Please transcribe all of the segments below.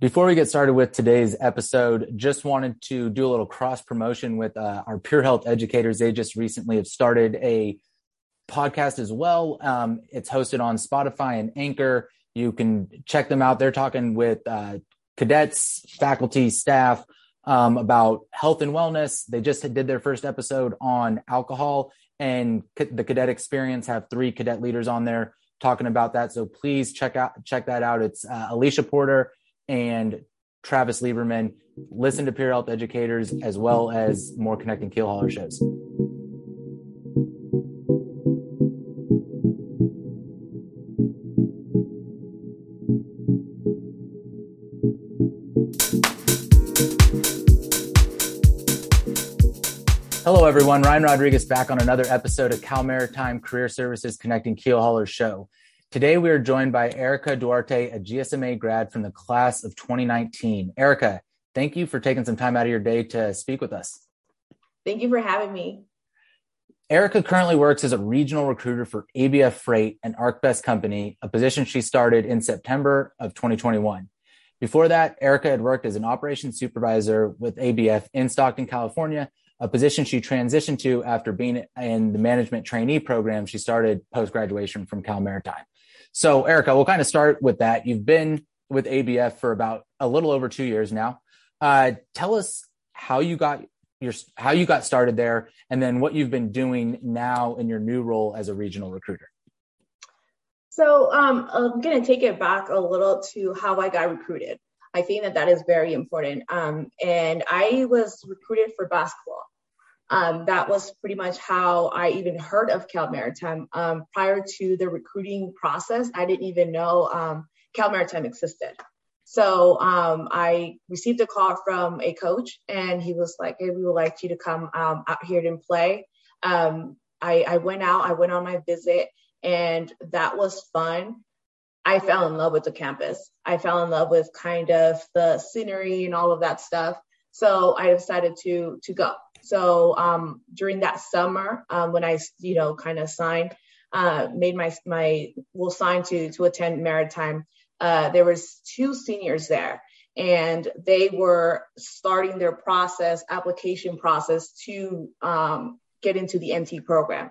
Before we get started with today's episode, just wanted to do a little cross promotion with uh, our Peer Health educators. They just recently have started a podcast as well. Um, it's hosted on Spotify and Anchor. You can check them out. They're talking with uh, cadets, faculty, staff um, about health and wellness. They just did their first episode on alcohol and the cadet experience. Have three cadet leaders on there talking about that. So please check out check that out. It's uh, Alicia Porter and Travis Lieberman. Listen to Peer Health Educators as well as more Connecting Keel Hauler shows. Hello, everyone. Ryan Rodriguez back on another episode of Cal Maritime Career Services Connecting Keel Haulers Show. Today, we are joined by Erika Duarte, a GSMA grad from the class of 2019. Erika, thank you for taking some time out of your day to speak with us. Thank you for having me. Erika currently works as a regional recruiter for ABF Freight an ArcBest Company, a position she started in September of 2021. Before that, Erika had worked as an operations supervisor with ABF in Stockton, California, a position she transitioned to after being in the management trainee program she started post graduation from Cal Maritime. So, Erika, we'll kind of start with that. You've been with ABF for about a little over two years now. Uh, tell us how you got your how you got started there, and then what you've been doing now in your new role as a regional recruiter. So, um, I'm going to take it back a little to how I got recruited. I think that that is very important. Um, and I was recruited for basketball. Um, that was pretty much how I even heard of Cal Maritime. Um, prior to the recruiting process, I didn't even know um, Cal Maritime existed. So um, I received a call from a coach, and he was like, "Hey, we would like you to come um, out here and play." Um, I, I went out, I went on my visit, and that was fun. I fell in love with the campus. I fell in love with kind of the scenery and all of that stuff. So I decided to to go. So um, during that summer, um, when I, you know, kind of signed, uh, made my my will sign to to attend Maritime, uh, there was two seniors there, and they were starting their process, application process to um, get into the MT program.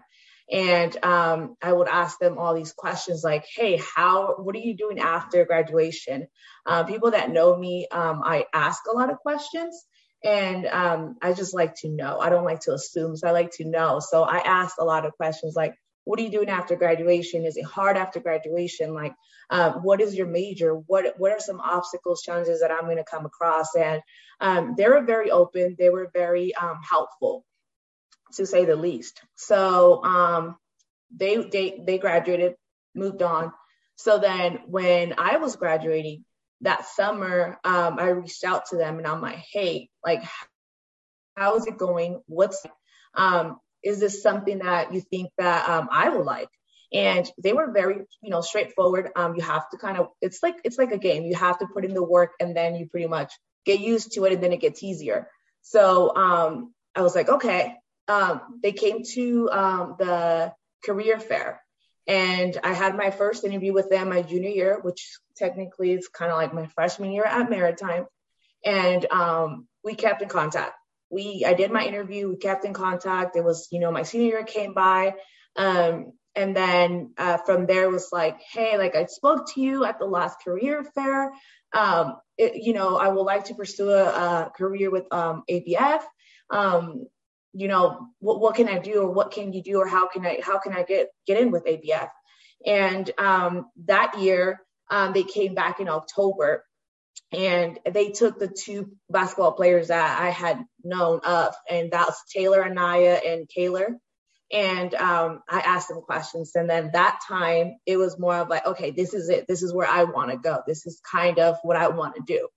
And um, I would ask them all these questions like, "Hey, how? What are you doing after graduation?" Uh, people that know me, um, I ask a lot of questions, and um, I just like to know. I don't like to assume, so I like to know. So I asked a lot of questions like, what are you doing after graduation? Is it hard after graduation? Like, uh, what is your major? What What are some obstacles, challenges that I'm going to come across? And um, they were very open. They were very um, helpful, to say the least. So um, they they they graduated, moved on. So then when I was graduating, that summer, um, I reached out to them and I'm like, hey, like, how is it going? What's, um, is this something that you think that um, I would like? And they were very, you know, straightforward. Um, you have to kind of, it's like, it's like a game. You have to put in the work and then you pretty much get used to it and then it gets easier. So um, I was like, okay. Um, they came to um, the career fair and I had my first interview with them my junior year, which technically is kind of like my freshman year at Maritime. And um, we kept in contact. We I did my interview, we kept in contact. It was, you know, my senior year came by. Um, and then uh, from there was like, hey, like I spoke to you at the last career fair. Um, it, you know, I would like to pursue a, a career with um, ABF. You know, what, what can I do or what can you do or how can I how can I get get in with ABF? And um, that year um, they came back in October and they took the two basketball players that I had known of, and that's Taylor Anaya and Kaylor. And um, I asked them questions. And then that time it was more of like, okay, this is it. This is where I want to go. This is kind of what I want to do.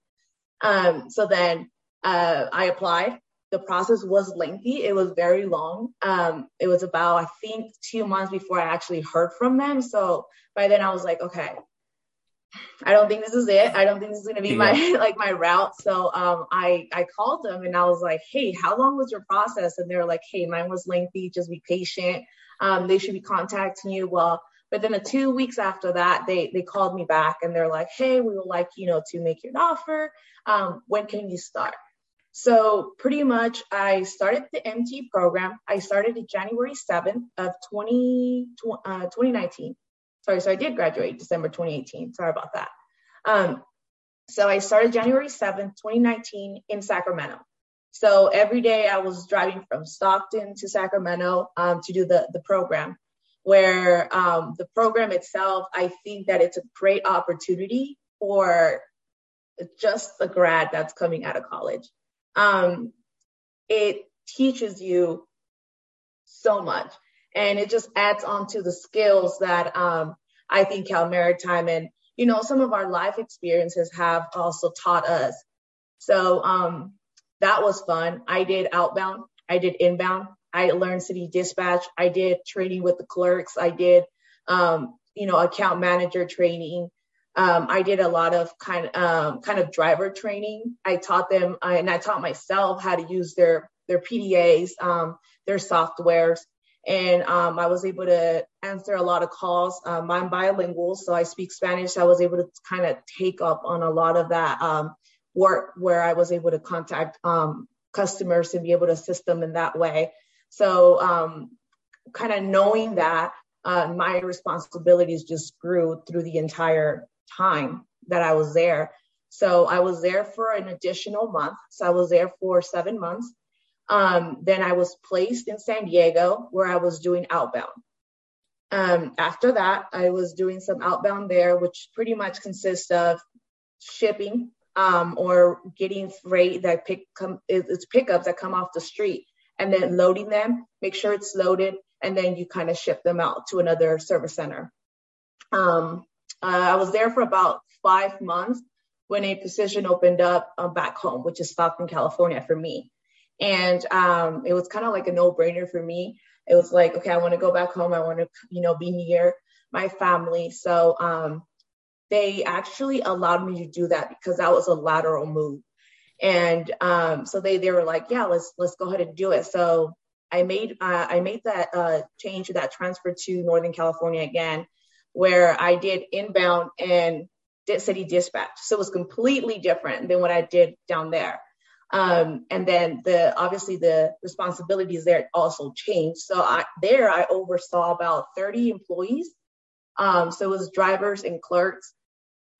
Um, so then uh, I applied the process was lengthy. It was very long. Um, it was about, I think, two months before I actually heard from them. So by then I was like, okay, I don't think this is it. I don't think this is going to be yeah. my like my route. So um, I I called them and I was like, hey, how long was your process? And they were like, hey, mine was lengthy. Just be patient. Um, they should be contacting you. Well, But then the two weeks after that, they they called me back and they're like, "Hey, we would like you know to make you an offer. Um, when can you start?" So pretty much, I started the MT program. I started January 7th of 20, uh, 2019. Sorry, so I did graduate December 2018. Sorry about that. Um, so I started January 7th, 2019 in Sacramento. So every day I was driving from Stockton to Sacramento um, to do the, the program, where um, the program itself, I think that it's a great opportunity for just a grad that's coming out of college it teaches you so much. And it just adds on to the skills that um, I think Cal Maritime and you know some of our life experiences have also taught us. So um, that was fun. I did outbound, I did inbound, I learned city dispatch, I did training with the clerks, I did um, you know account manager training, um, I did a lot of kind um, kind of driver training. I taught them, uh, and I taught myself how to use their their PDAs, um, their softwares, and um, I was able to answer a lot of calls. Um, I'm bilingual, so I speak Spanish. So I was able to kind of take up on a lot of that um, work where I was able to contact customers and be able to assist them in that way. So, kind of knowing that uh, my responsibilities just grew through the entire time that I was there. So I was there for an additional month. So I was there for seven months. Um, then I was placed in San Diego where I was doing outbound. Um, after that, I was doing some outbound there, which pretty much consists of shipping um, or getting freight that pick come it's pickups that come off the street and then loading them, make sure it's loaded, and then you kind of ship them out to another service center. Um, I was there for about five months when a position opened up uh, back home, which is Stockton, California for me. And um, it was kind of like a no brainer for me. It was like, okay, I want to go back home. I want to, you know, be near my family. So um, they actually allowed me to do that because that was a lateral move. And um, so they, they were like, yeah, let's, let's go ahead and do it. So I made, uh, I made that uh, change, that transfer to Northern California again where I did inbound and did city dispatch. So it was completely different than what I did down there. Um, and then the obviously the responsibilities there also changed. So I, there I oversaw about 30 employees. Um, so it was drivers and clerks.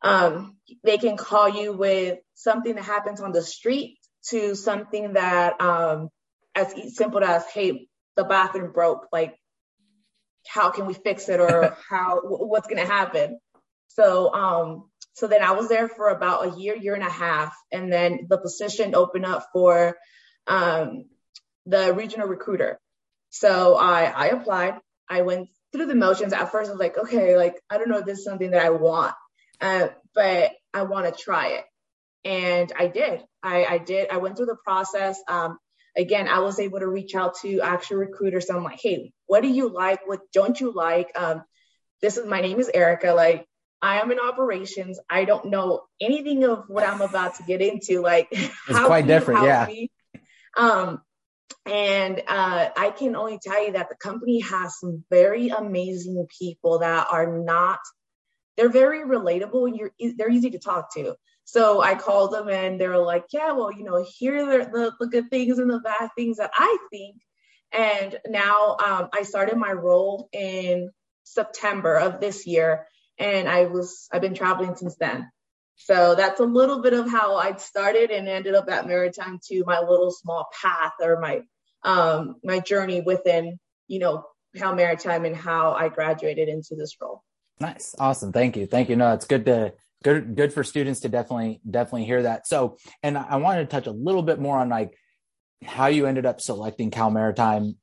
Um, they can call you with something that happens on the street to something that um, as simple as, hey, the bathroom broke. Like how can we fix it or how what's going to happen? So um so then i was there for about a year year and a half and then the position opened up for um the regional recruiter. So i i applied. I went through the motions. At first i was like okay like i don't know if this is something that i want uh, but i want to try it. And i did. I i did. I went through the process. Um again, I was able to reach out to actual recruiters. So I'm like, hey, what do you like? What don't you like? Um, this is my name is Erika. Like, I am in operations. I don't know anything of what I'm about to get into. Like, it's quite different, yeah. Me? Um, and uh, I can only tell you that the company has some very amazing people that are not. They're very relatable. And you're they're easy to talk to. So I called them and they were like, yeah, well, you know, here are the, the good things and the bad things that I think. And now um, I started my role in September of this year, and I was I've been traveling since then. So that's a little bit of how I started and ended up at Maritime to my little small path or my um, my journey within you know how Maritime and how I graduated into this role. Nice, awesome, thank you, thank you. No, it's good to good good for students to definitely definitely hear that. So and i wanted to touch a little bit more on like how you ended up selecting cal maritime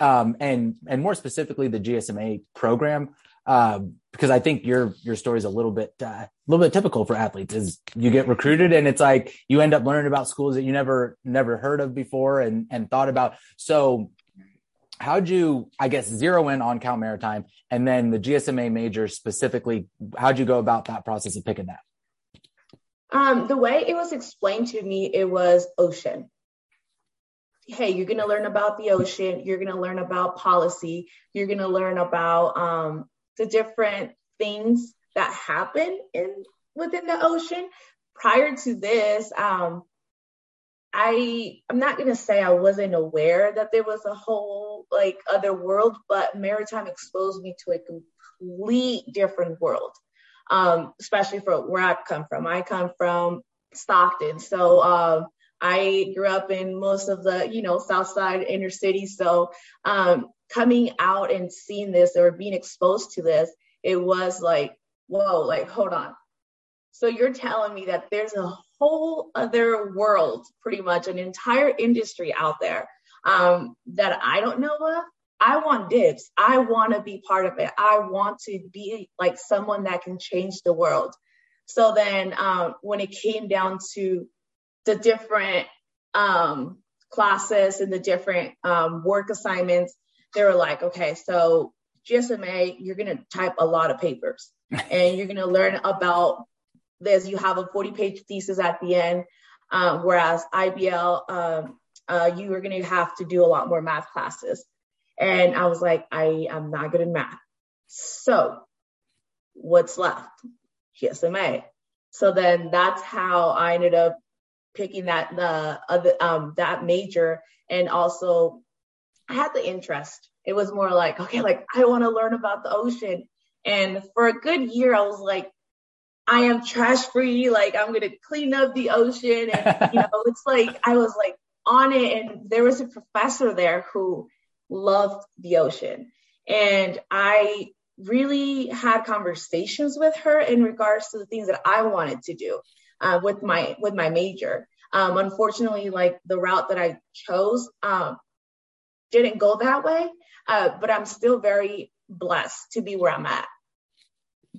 um, and and more specifically the gsma program um, because i think your your story is a little bit uh, a little bit typical for athletes is you get recruited and it's like you end up learning about schools that you never never heard of before and and thought about. So how'd you, I guess, zero in on Cal Maritime and then the GSMA major specifically? How'd you go about that process of picking that? Um, the way it was explained to me, it was ocean. Hey, you're going to learn about the ocean. You're going to learn about policy. You're going to learn about um, the different things that happen in within the ocean. Prior to this, um, I I'm not gonna say I wasn't aware that there was a whole like other world, but maritime exposed me to a complete different world. Um, especially for where I come from. I come from Stockton, so um, I grew up in most of the you know South Side inner city. So um, coming out and seeing this or being exposed to this, it was like whoa, like hold on. So you're telling me that there's a whole other world, pretty much an entire industry out there um, that I don't know of. I want dibs. I want to be part of it. I want to be like someone that can change the world. So then um, when it came down to the different um, classes and the different um, work assignments, they were like, okay, so GSMA, you're going to type a lot of papers and you're going to learn about there's you have a 40 page thesis at the end, um, whereas IBL, um, uh, you are going to have to do a lot more math classes. And I was like, I am not good in math. So what's left? GSMA. So then that's how I ended up picking that the other um, that major, and also I had the interest. It was more like, okay, like I want to learn about the ocean. And for a good year, I was like, I am trash free. Like I'm gonna clean up the ocean, and you know, it's like I was like on it. And there was a professor there who loved the ocean, and I really had conversations with her in regards to the things that I wanted to do uh, with my with my major. Um, unfortunately, like the route that I chose um, didn't go that way, uh, but I'm still very blessed to be where I'm at.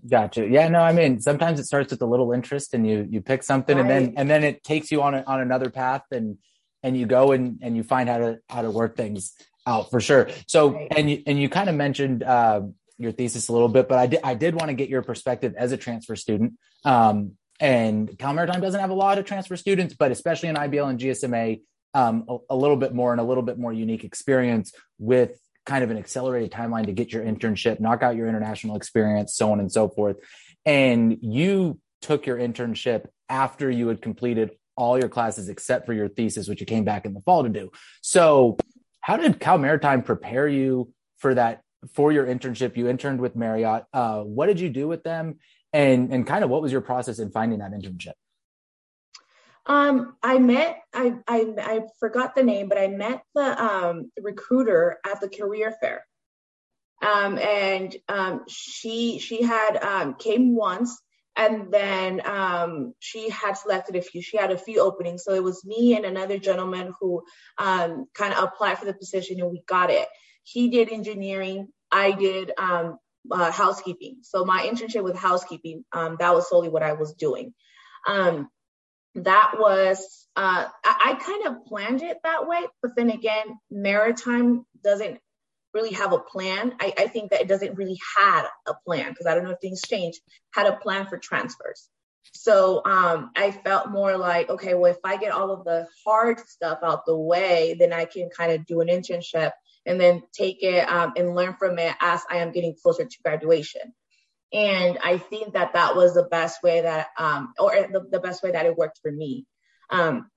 Gotcha. Yeah, no, I mean, sometimes it starts with a little interest and you you pick something right. and then and then it takes you on a, on another path and and you go and and you find how to how to work things out for sure. So right. and you and you kind of mentioned uh, your thesis a little bit, but I did I did want to get your perspective as a transfer student. Um, and Cal Maritime doesn't have a lot of transfer students, but especially in IBL and GSMA, um, a, a, little bit more and a little bit more unique experience with kind of an accelerated timeline to get your internship, knock out your international experience, so on and so forth. And you took your internship after you had completed all your classes except for your thesis, which you came back in the fall to do. So, how did Cal Maritime prepare you for that for your internship? You interned with Marriott. Uh, what did you do with them, and and kind of what was your process in finding that internship? Um, I met I, I I forgot the name, but I met the um, recruiter at the career fair. Um, and um, she she had um, came once and then um, she had selected a few she had a few openings. So it was me and another gentleman who um, kind of applied for the position and we got it. He did engineering i did um, uh, housekeeping. So my internship with housekeeping um, that was solely what i was doing. Um, that was uh, I, I, kind of planned it that way, but then again, maritime doesn't really have a plan. I, I think that it doesn't really had a plan because I don't know if things change. Had a plan for transfers. So um, I felt more like, okay, well, if I get all of the hard stuff out the way, then I can kind of do an internship and then take it um, and learn from it as I am getting closer to graduation. And I think that that was the best way that, um, or the, the best way that it worked for me. Um,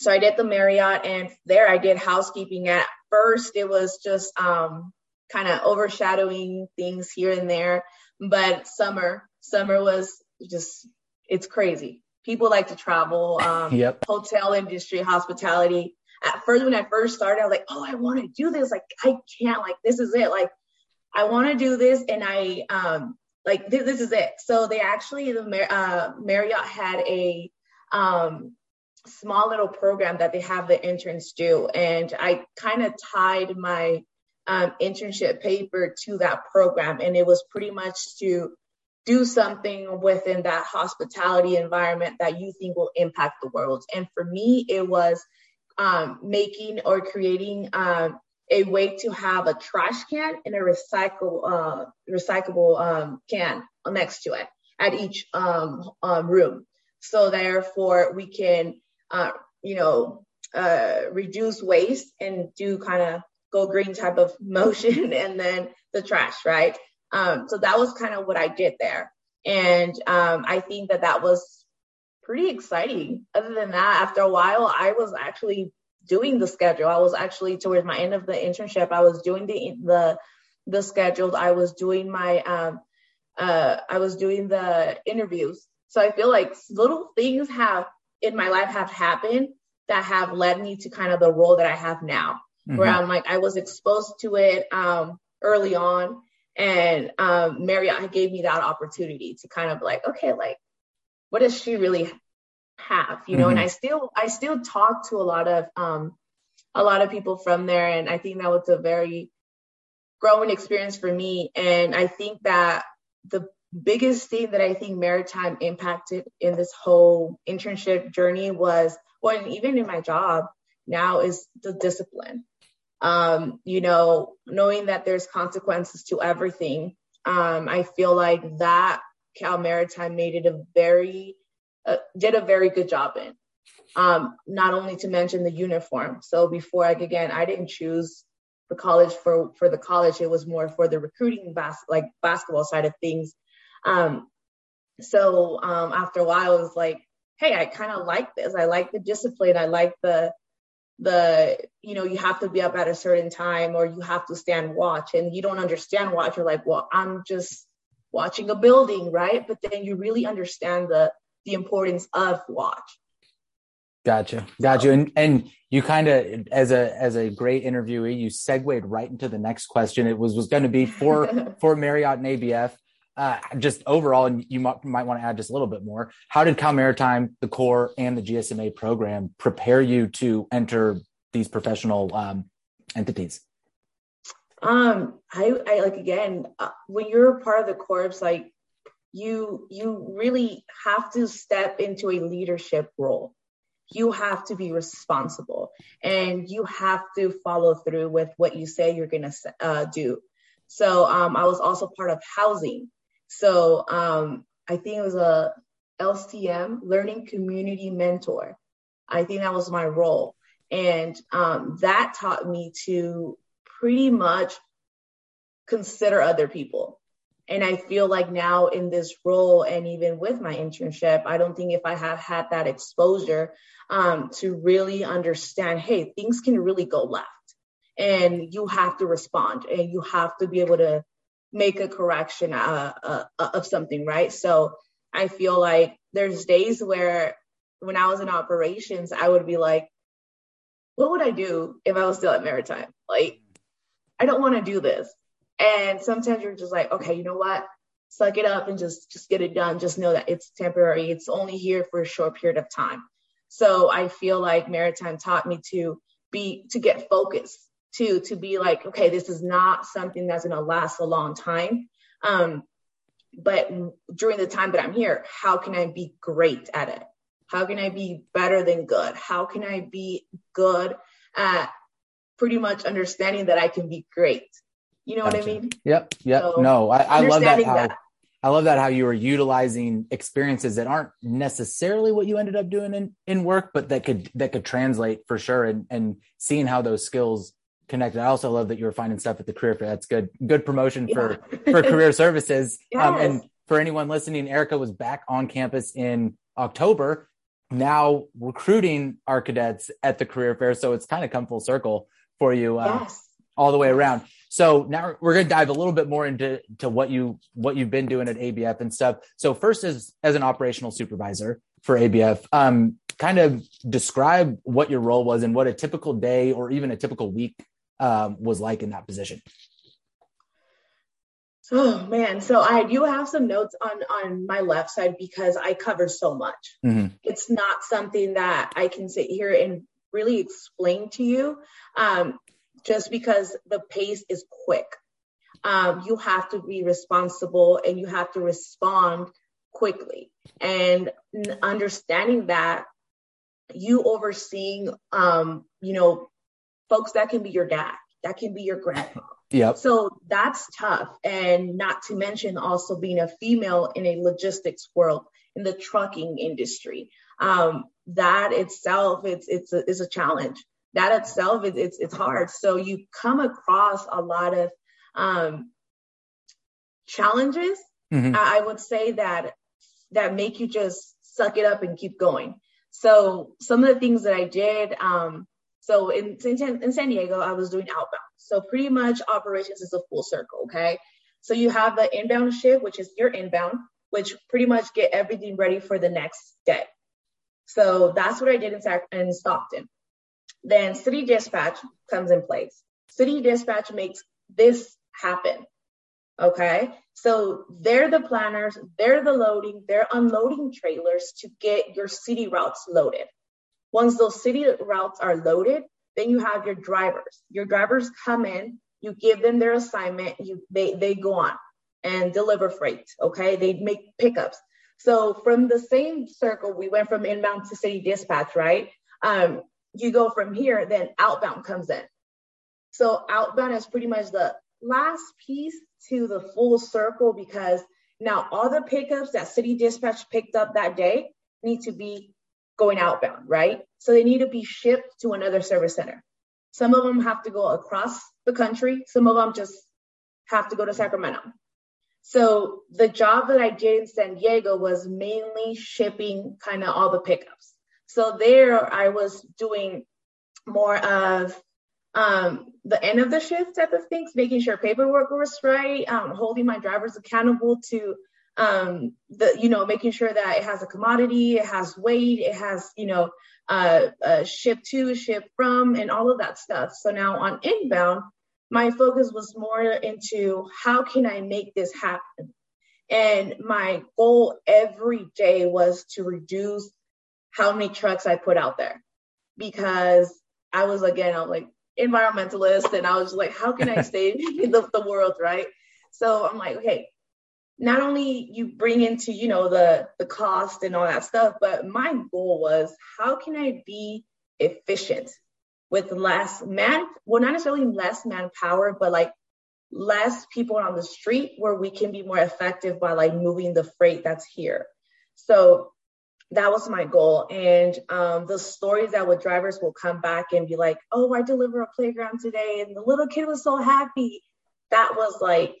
so I did the Marriott and there I did housekeeping. At first, it was just um, kind of overshadowing things here and there. But summer, summer was just, it's crazy. People like to travel, um, yep. hotel industry, hospitality. At first, when I first started, I was like, oh, I want to do this. Like, I can't, like, this is it. Like, I want to do this. And I, um, like this, this is it. So they actually the uh, Marriott had a um, small little program that they have the interns do, and I kind of tied my um, internship paper to that program, and it was pretty much to do something within that hospitality environment that you think will impact the world. And for me, it was um, making or creating um, a way to have a trash can and a recycle uh, recyclable um, can next to it at each um, um, room. So therefore, we can uh, you know uh, reduce waste and do kind of go green type of motion, and then the trash, right? Um, so that was kind of what I did there. And um, I think that that was pretty exciting. Other than that, after a while, I was actually doing the schedule. I was actually towards my end of the internship. I was doing the the the scheduled. I was doing my um, uh, I was doing the interviews. So I feel like little things have in my life have happened that have led me to kind of the role that I have now, mm-hmm. where I'm like I was exposed to it um, early on, and um, Marriott gave me that opportunity to kind of like, okay, like what does she really have, you know? Mm-hmm. And I still I still talk to a lot of um, a lot of people from there, and I think that was a very growing experience for me. And I think that the biggest thing that I think Maritime impacted in this whole internship journey was, well, even in my job now, is the discipline. Um, you know, knowing that there's consequences to everything. Um, I feel like that Cal Maritime made it a very, uh, did a very good job in. Um, not only to mention the uniform. So before, like again, I didn't choose the college for for the college. It was more for the recruiting bas- like basketball side of things. Um, so um, after a while, it was like, hey, I kind of like this. I like the discipline. I like the the you know you have to be up at a certain time or you have to stand watch and you don't understand watch you're like well i'm just watching a building right but then you really understand the the importance of watch Gotcha, gotcha, and and you kind of as a as a great interviewee, you segued right into the next question. It was was going to be for for Marriott and ABF. Uh, just overall, and you might, might want to add just a little bit more. How did Cal Maritime, the corps, and the GSMA program prepare you to enter these professional um, entities? Um, I, I like again uh, when you're part of the corps, like you you really have to step into a leadership role you have to be responsible and you have to follow through with what you say you're going to uh, do. So um, I was also part of housing. So um, I think it was a LCM, Learning Community Mentor. I think that was my role. And um, that taught me to pretty much consider other people. And I feel like now in this role and even with my internship, I don't think if I had had that exposure, um, to really understand hey, things can really go left. And you have to respond and you have to be able to make a correction uh, uh, uh, of something, right? So I feel like there's days where when I was in operations, I would be like, what would I do if I was still at Maritime? Like, I don't want to do this. And sometimes you're just like, okay, you know what? Suck it up and just just get it done. Just know that it's temporary. It's only here for a short period of time. So I feel like Maritime taught me to be to get focused, to to be like, okay, this is not something that's gonna last a long time. Um, but during the time that I'm here, how can I be great at it? How can I be better than good? How can I be good at pretty much understanding that I can be great? You know gotcha. what I mean? Yep. Yep. So no, I, I love that how that. I love that how you were utilizing experiences that aren't necessarily what you ended up doing in, in work, but that could that could translate for sure and and seeing how those skills connected. I also love that you were finding stuff at the career fair. That's good. Good promotion for yeah. for career services. Yes. Um, and for anyone listening, Erika was back on campus in October, now recruiting our cadets at the career fair. So it's kind of come full circle for you uh, yes. all the way around. So now we're going to dive a little bit more into to what you what you've been doing at ABF and stuff. So first, as as an operational supervisor for ABF, um, kind of describe what your role was and what a typical day or even a typical week um, was like in that position. Oh man, so I do have some notes on on my left side because I cover so much. Mm-hmm. It's not something that I can sit here and really explain to you. Um, just because the pace is quick. Um, you have to be responsible and you have to respond quickly. And understanding that you overseeing, um, you know, folks that can be your dad, that can be your grandpa. Yep. So that's tough. And not to mention also being a female in a logistics world in the trucking industry. Um, that itself, it's, it's a, is a challenge that itself is it's, it's hard. So you come across a lot of um, challenges, mm-hmm. I, I would say that that make you just suck it up and keep going. So some of the things that I did, um, so in, in, San Diego, I was doing outbound. So pretty much operations is a full circle. Okay. So you have the inbound shift, which is your inbound, which pretty much get everything ready for the next day. So that's what I did in, in Stockton. Then city dispatch comes in place. City dispatch makes this happen. Okay. So they're the planners, they're the loading, they're unloading trailers to get your city routes loaded. Once those city routes are loaded, then you have your drivers. Your drivers come in, you give them their assignment, you they they go on and deliver freight. Okay, they make pickups. So from the same circle, we went from inbound to city dispatch, right? Um, you go from here, then outbound comes in. So outbound is pretty much the last piece to the full circle because now all the pickups that city dispatch picked up that day need to be going outbound, right? So they need to be shipped to another service center. Some of them have to go across the country, some of them just have to go to Sacramento. So the job that I did in San Diego was mainly shipping kind of all the pickups. So there I was doing more of um, the end of the shift type of things, making sure paperwork was right, um, holding my drivers accountable to um, the, you know, making sure that it has a commodity, it has weight, it has, you know, uh, uh, ship to, ship from, and all of that stuff. So now on inbound, my focus was more into how can I make this happen? And my goal every day was to reduce how many trucks I put out there because I was again, I'm like, environmentalist and I was like, how can I save the, the world, right? So I'm like, okay, not only you bring into, you know, the the cost and all that stuff, but my goal was how can I be efficient with less man, well, not necessarily less manpower, but like less people on the street where we can be more effective by like moving the freight that's here. So that was my goal. And um, the stories that with drivers will come back and be like, oh, I deliver a playground today. And the little kid was so happy. That was like,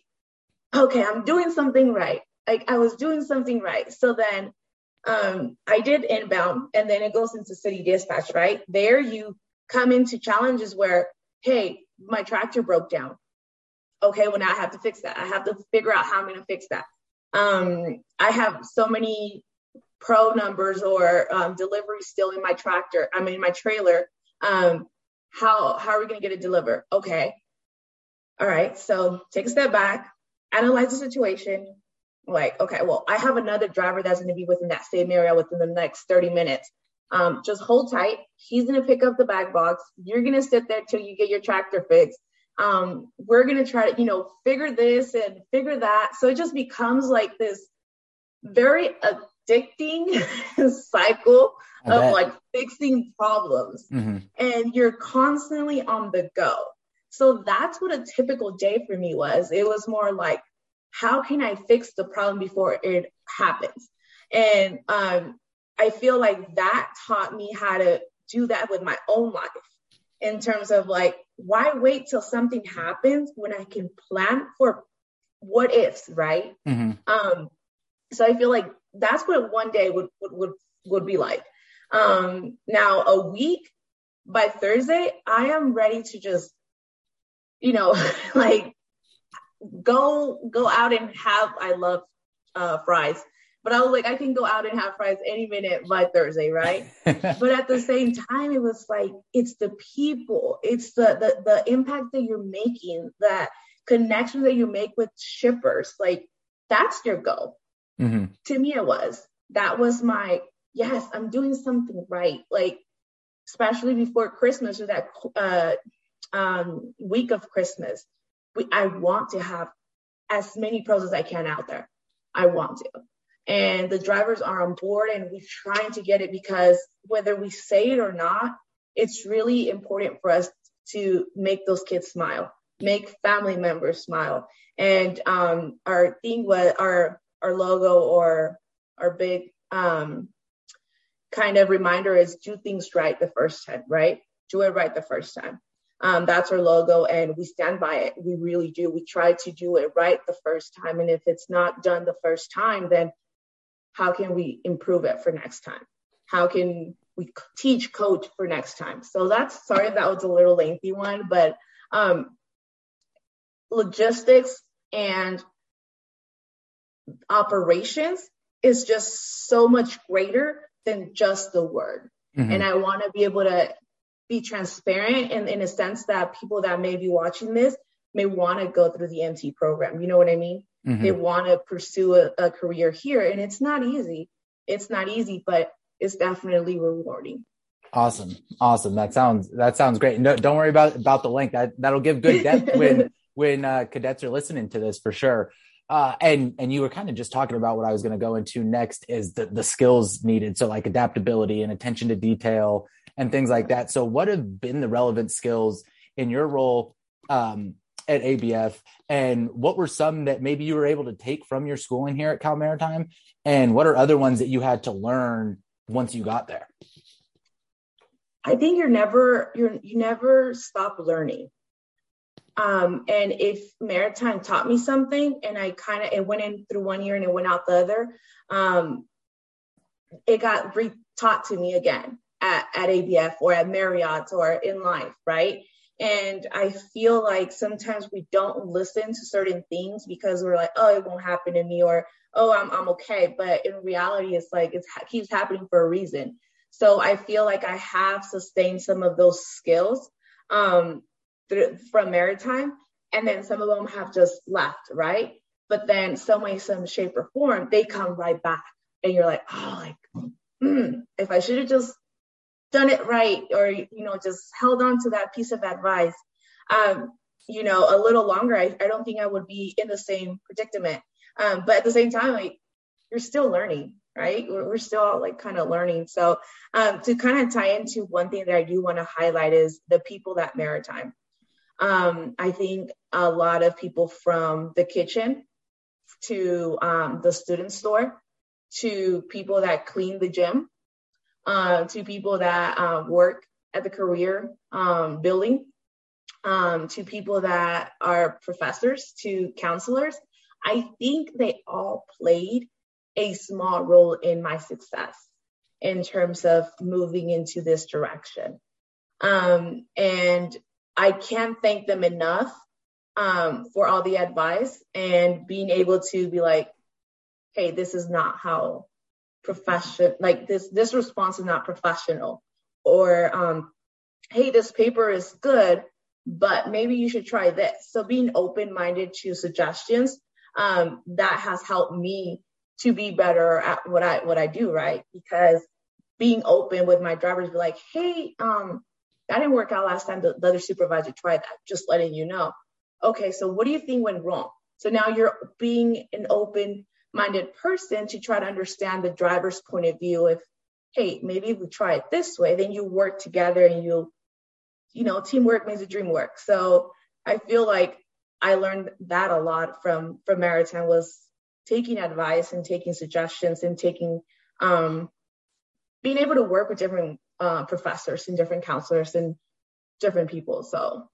okay, I'm doing something right. Like I was doing something right. So then um, I did inbound and then it goes into city dispatch, right? There you come into challenges where, hey, my tractor broke down. Okay, well now I have to fix that. I have to figure out how I'm going to fix that. Um, I have so many pro numbers or um, delivery still in my tractor, I mean my trailer. Um, how how are we gonna get it delivered? Okay. All right. So take a step back, analyze the situation. Like, okay, well, I have another driver that's gonna be within that same area within the next 30 minutes. Um, just hold tight. He's gonna pick up the bag box. You're gonna sit there till you get your tractor fixed. Um, we're gonna try to, you know, figure this and figure that. So it just becomes like this very addicting cycle of like fixing problems mm-hmm. and you're constantly on the go. So that's what a typical day for me was. It was more like, how can I fix the problem before it happens? And um, I feel like that taught me how to do that with my own life in terms of like, why wait till something happens when I can plan for what ifs, right? Mm-hmm. Um, so I feel like that's what one day would would would, would be like. Um, now a week by Thursday, I am ready to just, you know, like go go out and have. I love uh, fries, but I was like, I can go out and have fries any minute by Thursday, right? but at the same time, it was like it's the people, it's the the the impact that you're making, that connection that you make with shippers, like that's your goal. Mm-hmm. To me, it was. That was my, yes, I'm doing something right. Like, especially before Christmas or that uh, um, week of Christmas, we, I want to have as many pros as I can out there. I want to. And the drivers are on board and we're trying to get it because whether we say it or not, it's really important for us to make those kids smile, make family members smile. And um, our thing was our our logo or our big um, kind of reminder is do things right the first time, right? Do it right the first time. Um, that's our logo, and we stand by it. We really do. We try to do it right the first time, and if it's not done the first time, then how can we improve it for next time? How can we teach coach for next time? So that's sorry that was a little lengthy one, but um, logistics and operations is just so much greater than just the word. Mm-hmm. And I want to be able to be transparent in, in a sense that people that may be watching this may want to go through the MT program. You know what I mean? Mm-hmm. They want to pursue a, a career here, and it's not easy. It's not easy, but it's definitely rewarding. Awesome, awesome. That sounds that sounds great. No, don't worry about about the link. That that'll give good depth when when uh, cadets are listening to this for sure. Uh, and and you were kind of just talking about what I was going to go into next is the the skills needed. So like adaptability and attention to detail and things like that. So what have been the relevant skills in your role um, at ABF, and what were some that maybe you were able to take from your schooling here at Cal Maritime, and what are other ones that you had to learn once you got there? I think you're never you're you never stop learning. Um, and if maritime taught me something and I kind of, it went in through one year and it went out the other, um, it got re-taught to me again at, at ABF or at Marriott or in life, right? And I feel like sometimes we don't listen to certain things because we're like, oh, it won't happen to me or, oh, I'm, I'm okay. But in reality, it's like it keeps happening for a reason. So I feel like I have sustained some of those skills. Um, through, from maritime, and then some of them have just left, right? But then some way, some shape or form, they come right back, and you're like, oh, like mm, if I should have just done it right, or you know, just held on to that piece of advice, um, you know, a little longer, I, I don't think I would be in the same predicament. Um, but at the same time, like you're still learning, right? We're, still like kind of learning. So um, to kind of tie into one thing that I do want to highlight is the people that maritime. Um, I think a lot of people from the kitchen to um, the student store to people that clean the gym uh, to people that uh, work at the career um, building um, to people that are professors to counselors. I think they all played a small role in my success in terms of moving into this direction. Um, and I can't thank them enough um, for all the advice and being able to be like, hey, this is not how profession like this this response is not professional. Or um, hey this paper is good but maybe you should try this. So being open-minded to suggestions um, that has helped me to be better at what i what i do right? Because being open with my drivers be like hey um, that didn't work out last time. The, the other supervisor tried that, just letting you know. Okay, so what do you think went wrong? So now you're being an open minded person to try to understand the driver's point of view. If, hey, maybe if we try it this way, then you work together and you'll, you know, teamwork makes the dream work. So I feel like I learned that a lot from from Maritime was taking advice and taking suggestions and taking um being able to work with different uh, professors and different counselors and different people. So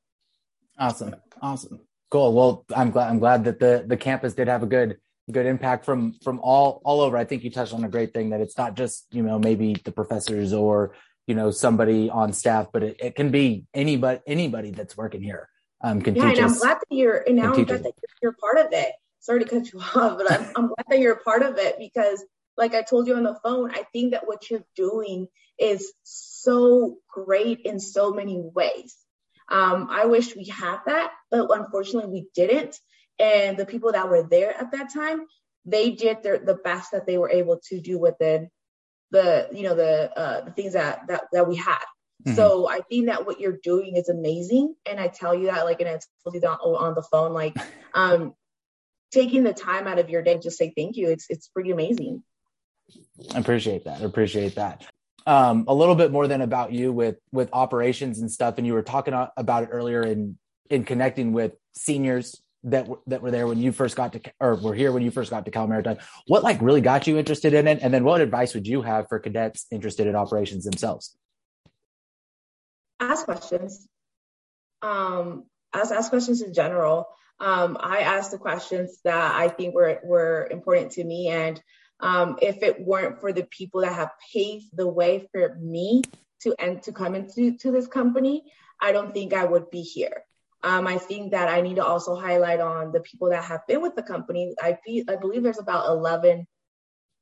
awesome, awesome, cool. Well, I'm glad I'm glad that the the campus did have a good good impact from from all all over. I think you touched on a great thing that it's not just you know maybe the professors or you know somebody on staff, but it, it can be anybody anybody that's working here. Um, can yeah, teach and us, I'm glad that you're and now I'm glad that you're, you're part of it. Sorry to cut you off, but I'm, I'm glad that you're a part of it because like I told you on the phone, I think that what you're doing is so great in so many ways. Um, I wish we had that, but unfortunately we didn't. And the people that were there at that time, they did their, the best that they were able to do within the, you know, the, uh, the things that, that, that we had. Mm-hmm. So I think that what you're doing is amazing. And I tell you that, like, and I told you that on, the phone, like, um, taking the time out of your day to say thank you. It's, it's pretty amazing. I appreciate that. I appreciate that. Um, a little bit more than about you with with operations and stuff, and you were talking about it earlier in in connecting with seniors that w- that were there when you first got to or were here when you first got to Cal Maritime. What like really got you interested in it, and then what advice would you have for cadets interested in operations themselves? Ask questions. um, ask ask questions in general. Um, I asked the questions that I think were were important to me, and um, if it weren't for the people that have paved the way for me to and to come into to this company, I don't think I would be here. Um, I think that I need to also highlight on the people that have been with the company. I feel, I believe there's about 11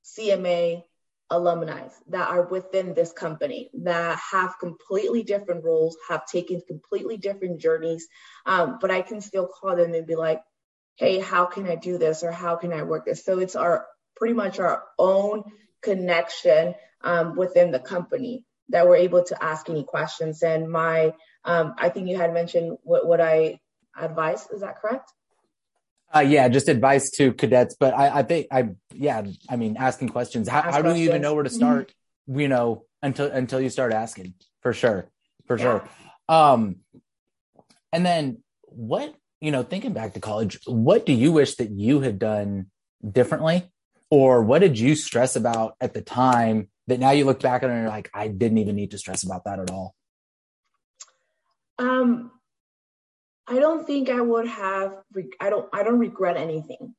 CMA alumni that are within this company that have completely different roles, have taken completely different journeys, um, but I can still call them and be like, hey, how can I do this or how can I work this? So it's our pretty much our own connection um, within the company that we're able to ask any questions. And my, um, I think you had mentioned what, what I advise. Is that correct? Uh, yeah, just advice to cadets. But I, I think I, yeah, I mean, asking questions. How, how do you even know where to mm-hmm. start? Mm-hmm. You know, until until you start asking, for sure, for yeah. sure. Um, and then what you know, thinking back to college, what do you wish that you had done differently, or what did you stress about at the time that now you look back on and you're like, I didn't even need to stress about that at all? Um, I don't think I would have. I don't. I don't regret anything,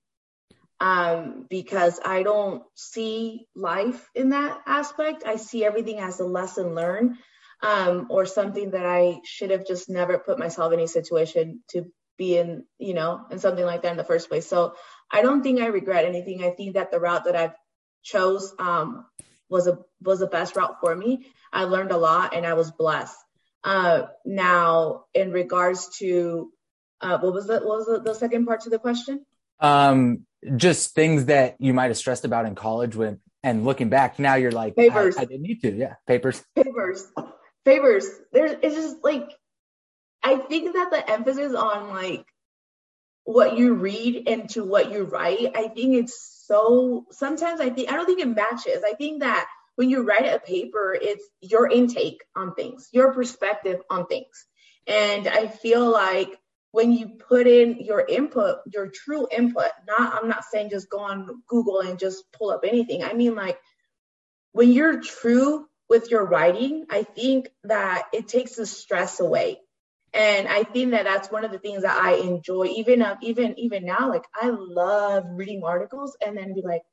um, because I don't see life in that aspect. I see everything as a lesson learned, um, or something that I should have just never put myself in a situation to be in, you know, in something like that in the first place. So I don't think I regret anything. I think that the route that I've chose um, was a was the best route for me. I learned a lot and I was blessed. Uh, now, in regards to uh, what was the what was the, the, second part to the question? Um, just things that you might have stressed about in college when, and looking back now, you're like, papers. I, I didn't need to. Yeah, papers. Papers. Papers. There's it's just like I think that the emphasis on like what you read into what you write, I think it's so sometimes I think I don't think it matches. I think that when you write a paper, it's your intake on things, your perspective on things. And I feel like when you put in your input, your true input, not, I'm not saying just go on Google and just pull up anything. I mean, like when you're true with your writing, I think that it takes the stress away. And I think that that's one of the things that I enjoy, even uh, even even now. Like I love reading articles and then be like,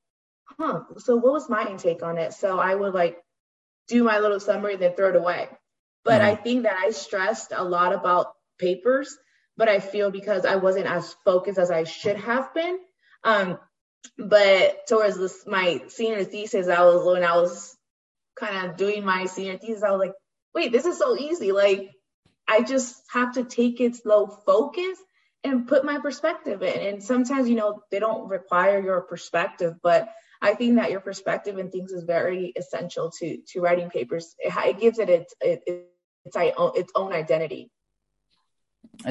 huh, so what was my intake on it? So I would like do my little summary, and then throw it away. But mm-hmm. I think that I stressed a lot about papers, but I feel because I wasn't as focused as I should have been. Um, but towards this, my senior thesis, I was when I was kind of doing my senior thesis, I was like, wait, this is so easy. Like I just have to take it slow, focus, and put my perspective in. And sometimes, you know, they don't require your perspective, but I think that your perspective and things is very essential to to writing papers. It, it gives it its it, its its own identity.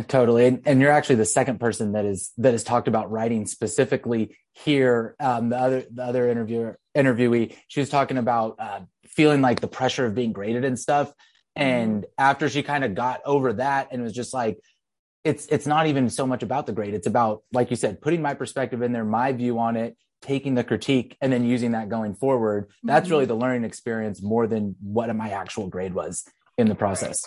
Totally, and, and, you're actually the second person that is that has talked about writing specifically here. Um, the other the other interviewer interviewee, she was talking about uh, feeling like the pressure of being graded and stuff. And mm-hmm. after she kind of got over that and was just like, it's it's not even so much about the grade. It's about, like you said, putting my perspective in there, my view on it, taking the critique and then using that going forward that's mm-hmm. really the learning experience more than what my actual grade was in the process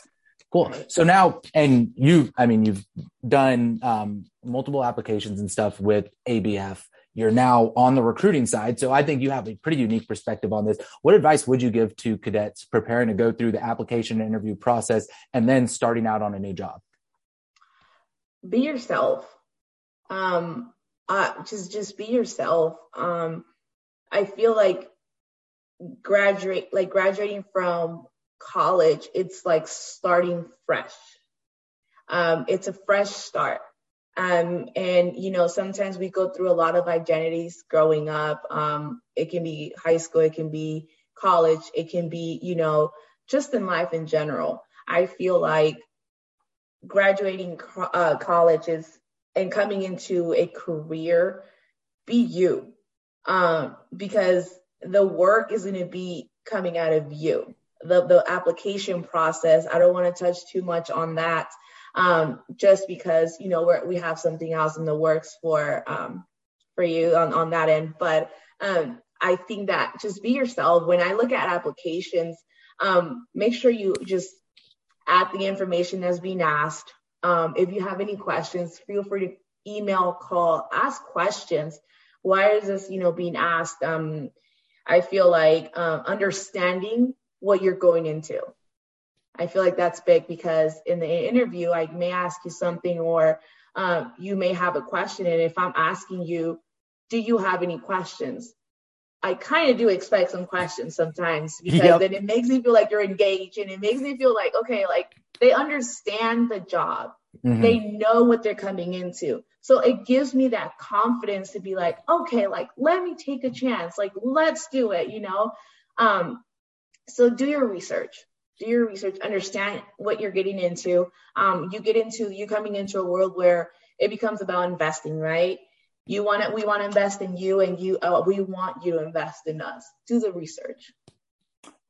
cool so now and you i mean you've done um, multiple applications and stuff with abf you're now on the recruiting side so i think you have a pretty unique perspective on this what advice would you give to cadets preparing to go through the application and interview process and then starting out on a new job be yourself um, uh, just just be yourself. Um, I feel like graduate like graduating from college, it's like starting fresh. Um, it's a fresh start. Um, and you know, sometimes we go through a lot of identities growing up. Um, it can be high school, it can be college, it can be, you know, just in life in general. I feel like graduating uh, college is and coming into a career, be you. Um, because the work is going to be coming out of you. The, the application process, I don't want to touch too much on that um, just because, you know, we have something else in the works for, um, for you on, on that end. But um, I think that just be yourself. When I look at applications, um, make sure you just add the information that's being asked, Um, if you have any questions, feel free to email, call, ask questions. Why is this, you know, being asked? Um, I feel like uh, understanding what you're going into. I feel like that's big because in the interview, I may ask you something or um, you may have a question. And if I'm asking you, do you have any questions? I kind of do expect some questions sometimes because yep. then it makes me feel like you're engaged and it makes me feel like, okay, like they understand the job. Mm-hmm. They know what they're coming into. So it gives me that confidence to be like, okay, like let me take a chance. Like let's do it, you know? Um, so do your research. Do your research, understand what you're getting into. Um, you get into you coming into a world where it becomes about investing, right? You want it, we want to invest in you, and you uh, we want you to invest in us. Do the research.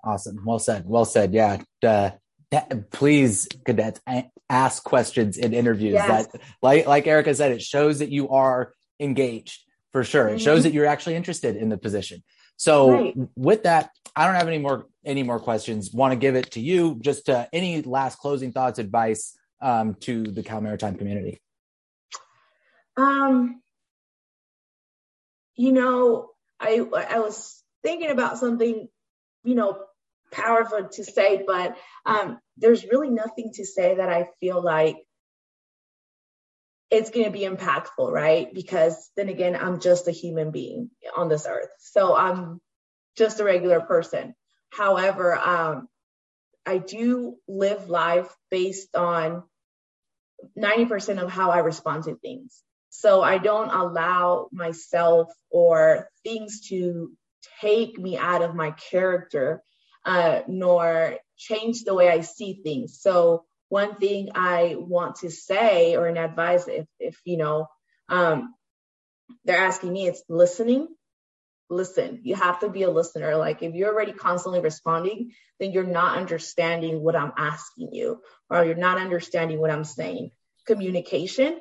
Awesome. Well said. Well said. Yeah. Uh, that, please, cadets, ask questions in interviews. Yes. That, like like Erika said, it shows that you are engaged for sure. It mm-hmm. shows that you're actually interested in the position. So right. with that, I don't have any more any more questions. Want to give it to you. Just uh, any last closing thoughts, advice um, to the Cal Maritime community. Um, you know, I I was thinking about something, you know, powerful to say, but um, there's really nothing to say that I feel like it's going to be impactful, right? Because then again, I'm just a human being on this earth. So I'm just a regular person. However, um, I do live life based on 90% of how I respond to things. So I don't allow myself or things to take me out of my character, uh, nor change the way I see things. So one thing I want to say or an advice, if, if you know, um, they're asking me, it's listening. Listen, you have to be a listener. Like if you're already constantly responding, then you're not understanding what I'm asking you, or you're not understanding what I'm saying. Communication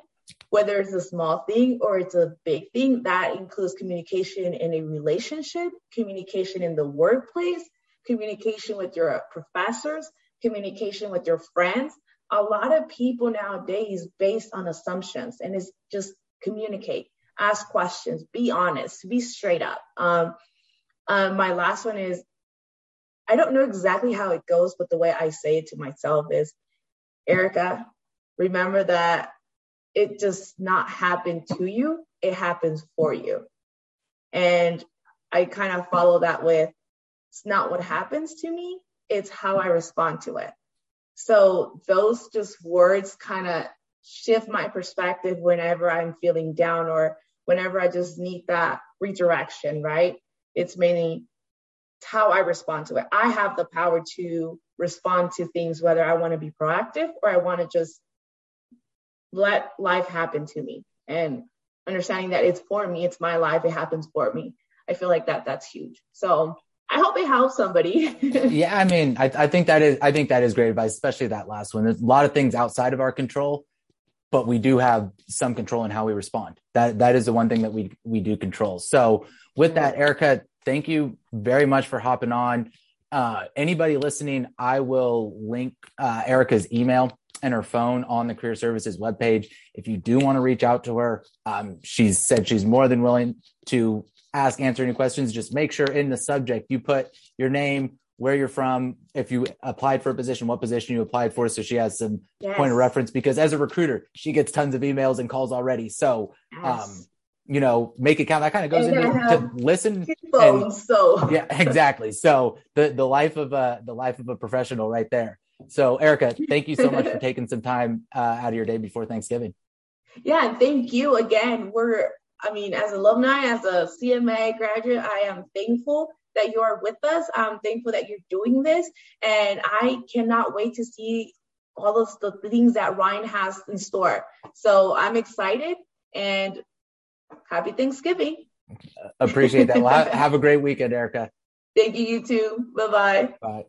whether it's a small thing or it's a big thing, that includes communication in a relationship, communication in the workplace, communication with your professors, communication with your friends. A lot of people nowadays based on assumptions and it's just communicate, ask questions, be honest, be straight up. Um, um, my last one is I don't know exactly how it goes, but the way I say it to myself is Erika, remember that it does not happen to you, it happens for you. And I kind of follow that with it's not what happens to me, it's how I respond to it. So those just words kind of shift my perspective whenever I'm feeling down or whenever I just need that redirection, right? It's mainly how I respond to it. I have the power to respond to things, whether I want to be proactive or I want to just let life happen to me and understanding that it's for me, it's my life, it happens for me. I feel like that that's huge. So I hope it helps somebody. yeah, I mean, I, I think that is I think that is great advice, especially that last one. There's a lot of things outside of our control, but we do have some control in how we respond. That that is the one thing that we we do control. So with that, Erika, thank you very much for hopping on. Uh, anybody listening, I will link uh, Erika's email and her phone on the career services webpage. If you do want to reach out to her, um, she's said she's more than willing to ask, answer any questions. Just make sure in the subject you put your name, where you're from, if you applied for a position, what position you applied for. So she has some yes. point of reference because as a recruiter, she gets tons of emails and calls already. So, yes. um, you know, make it count. That kind of goes into to listen. Phones, and, so yeah, exactly. So the the life of a the life of a professional right there. So, Erika, thank you so much for taking some time uh, out of your day before Thanksgiving. Yeah, thank you again. We're, I mean, as alumni, as a CMA graduate, I am thankful that you are with us. I'm thankful that you're doing this, and I cannot wait to see all of the things that Ryan has in store. So I'm excited and happy Thanksgiving. Appreciate that. Well, have a great weekend, Erika. Thank you, you too. Bye-bye. Bye.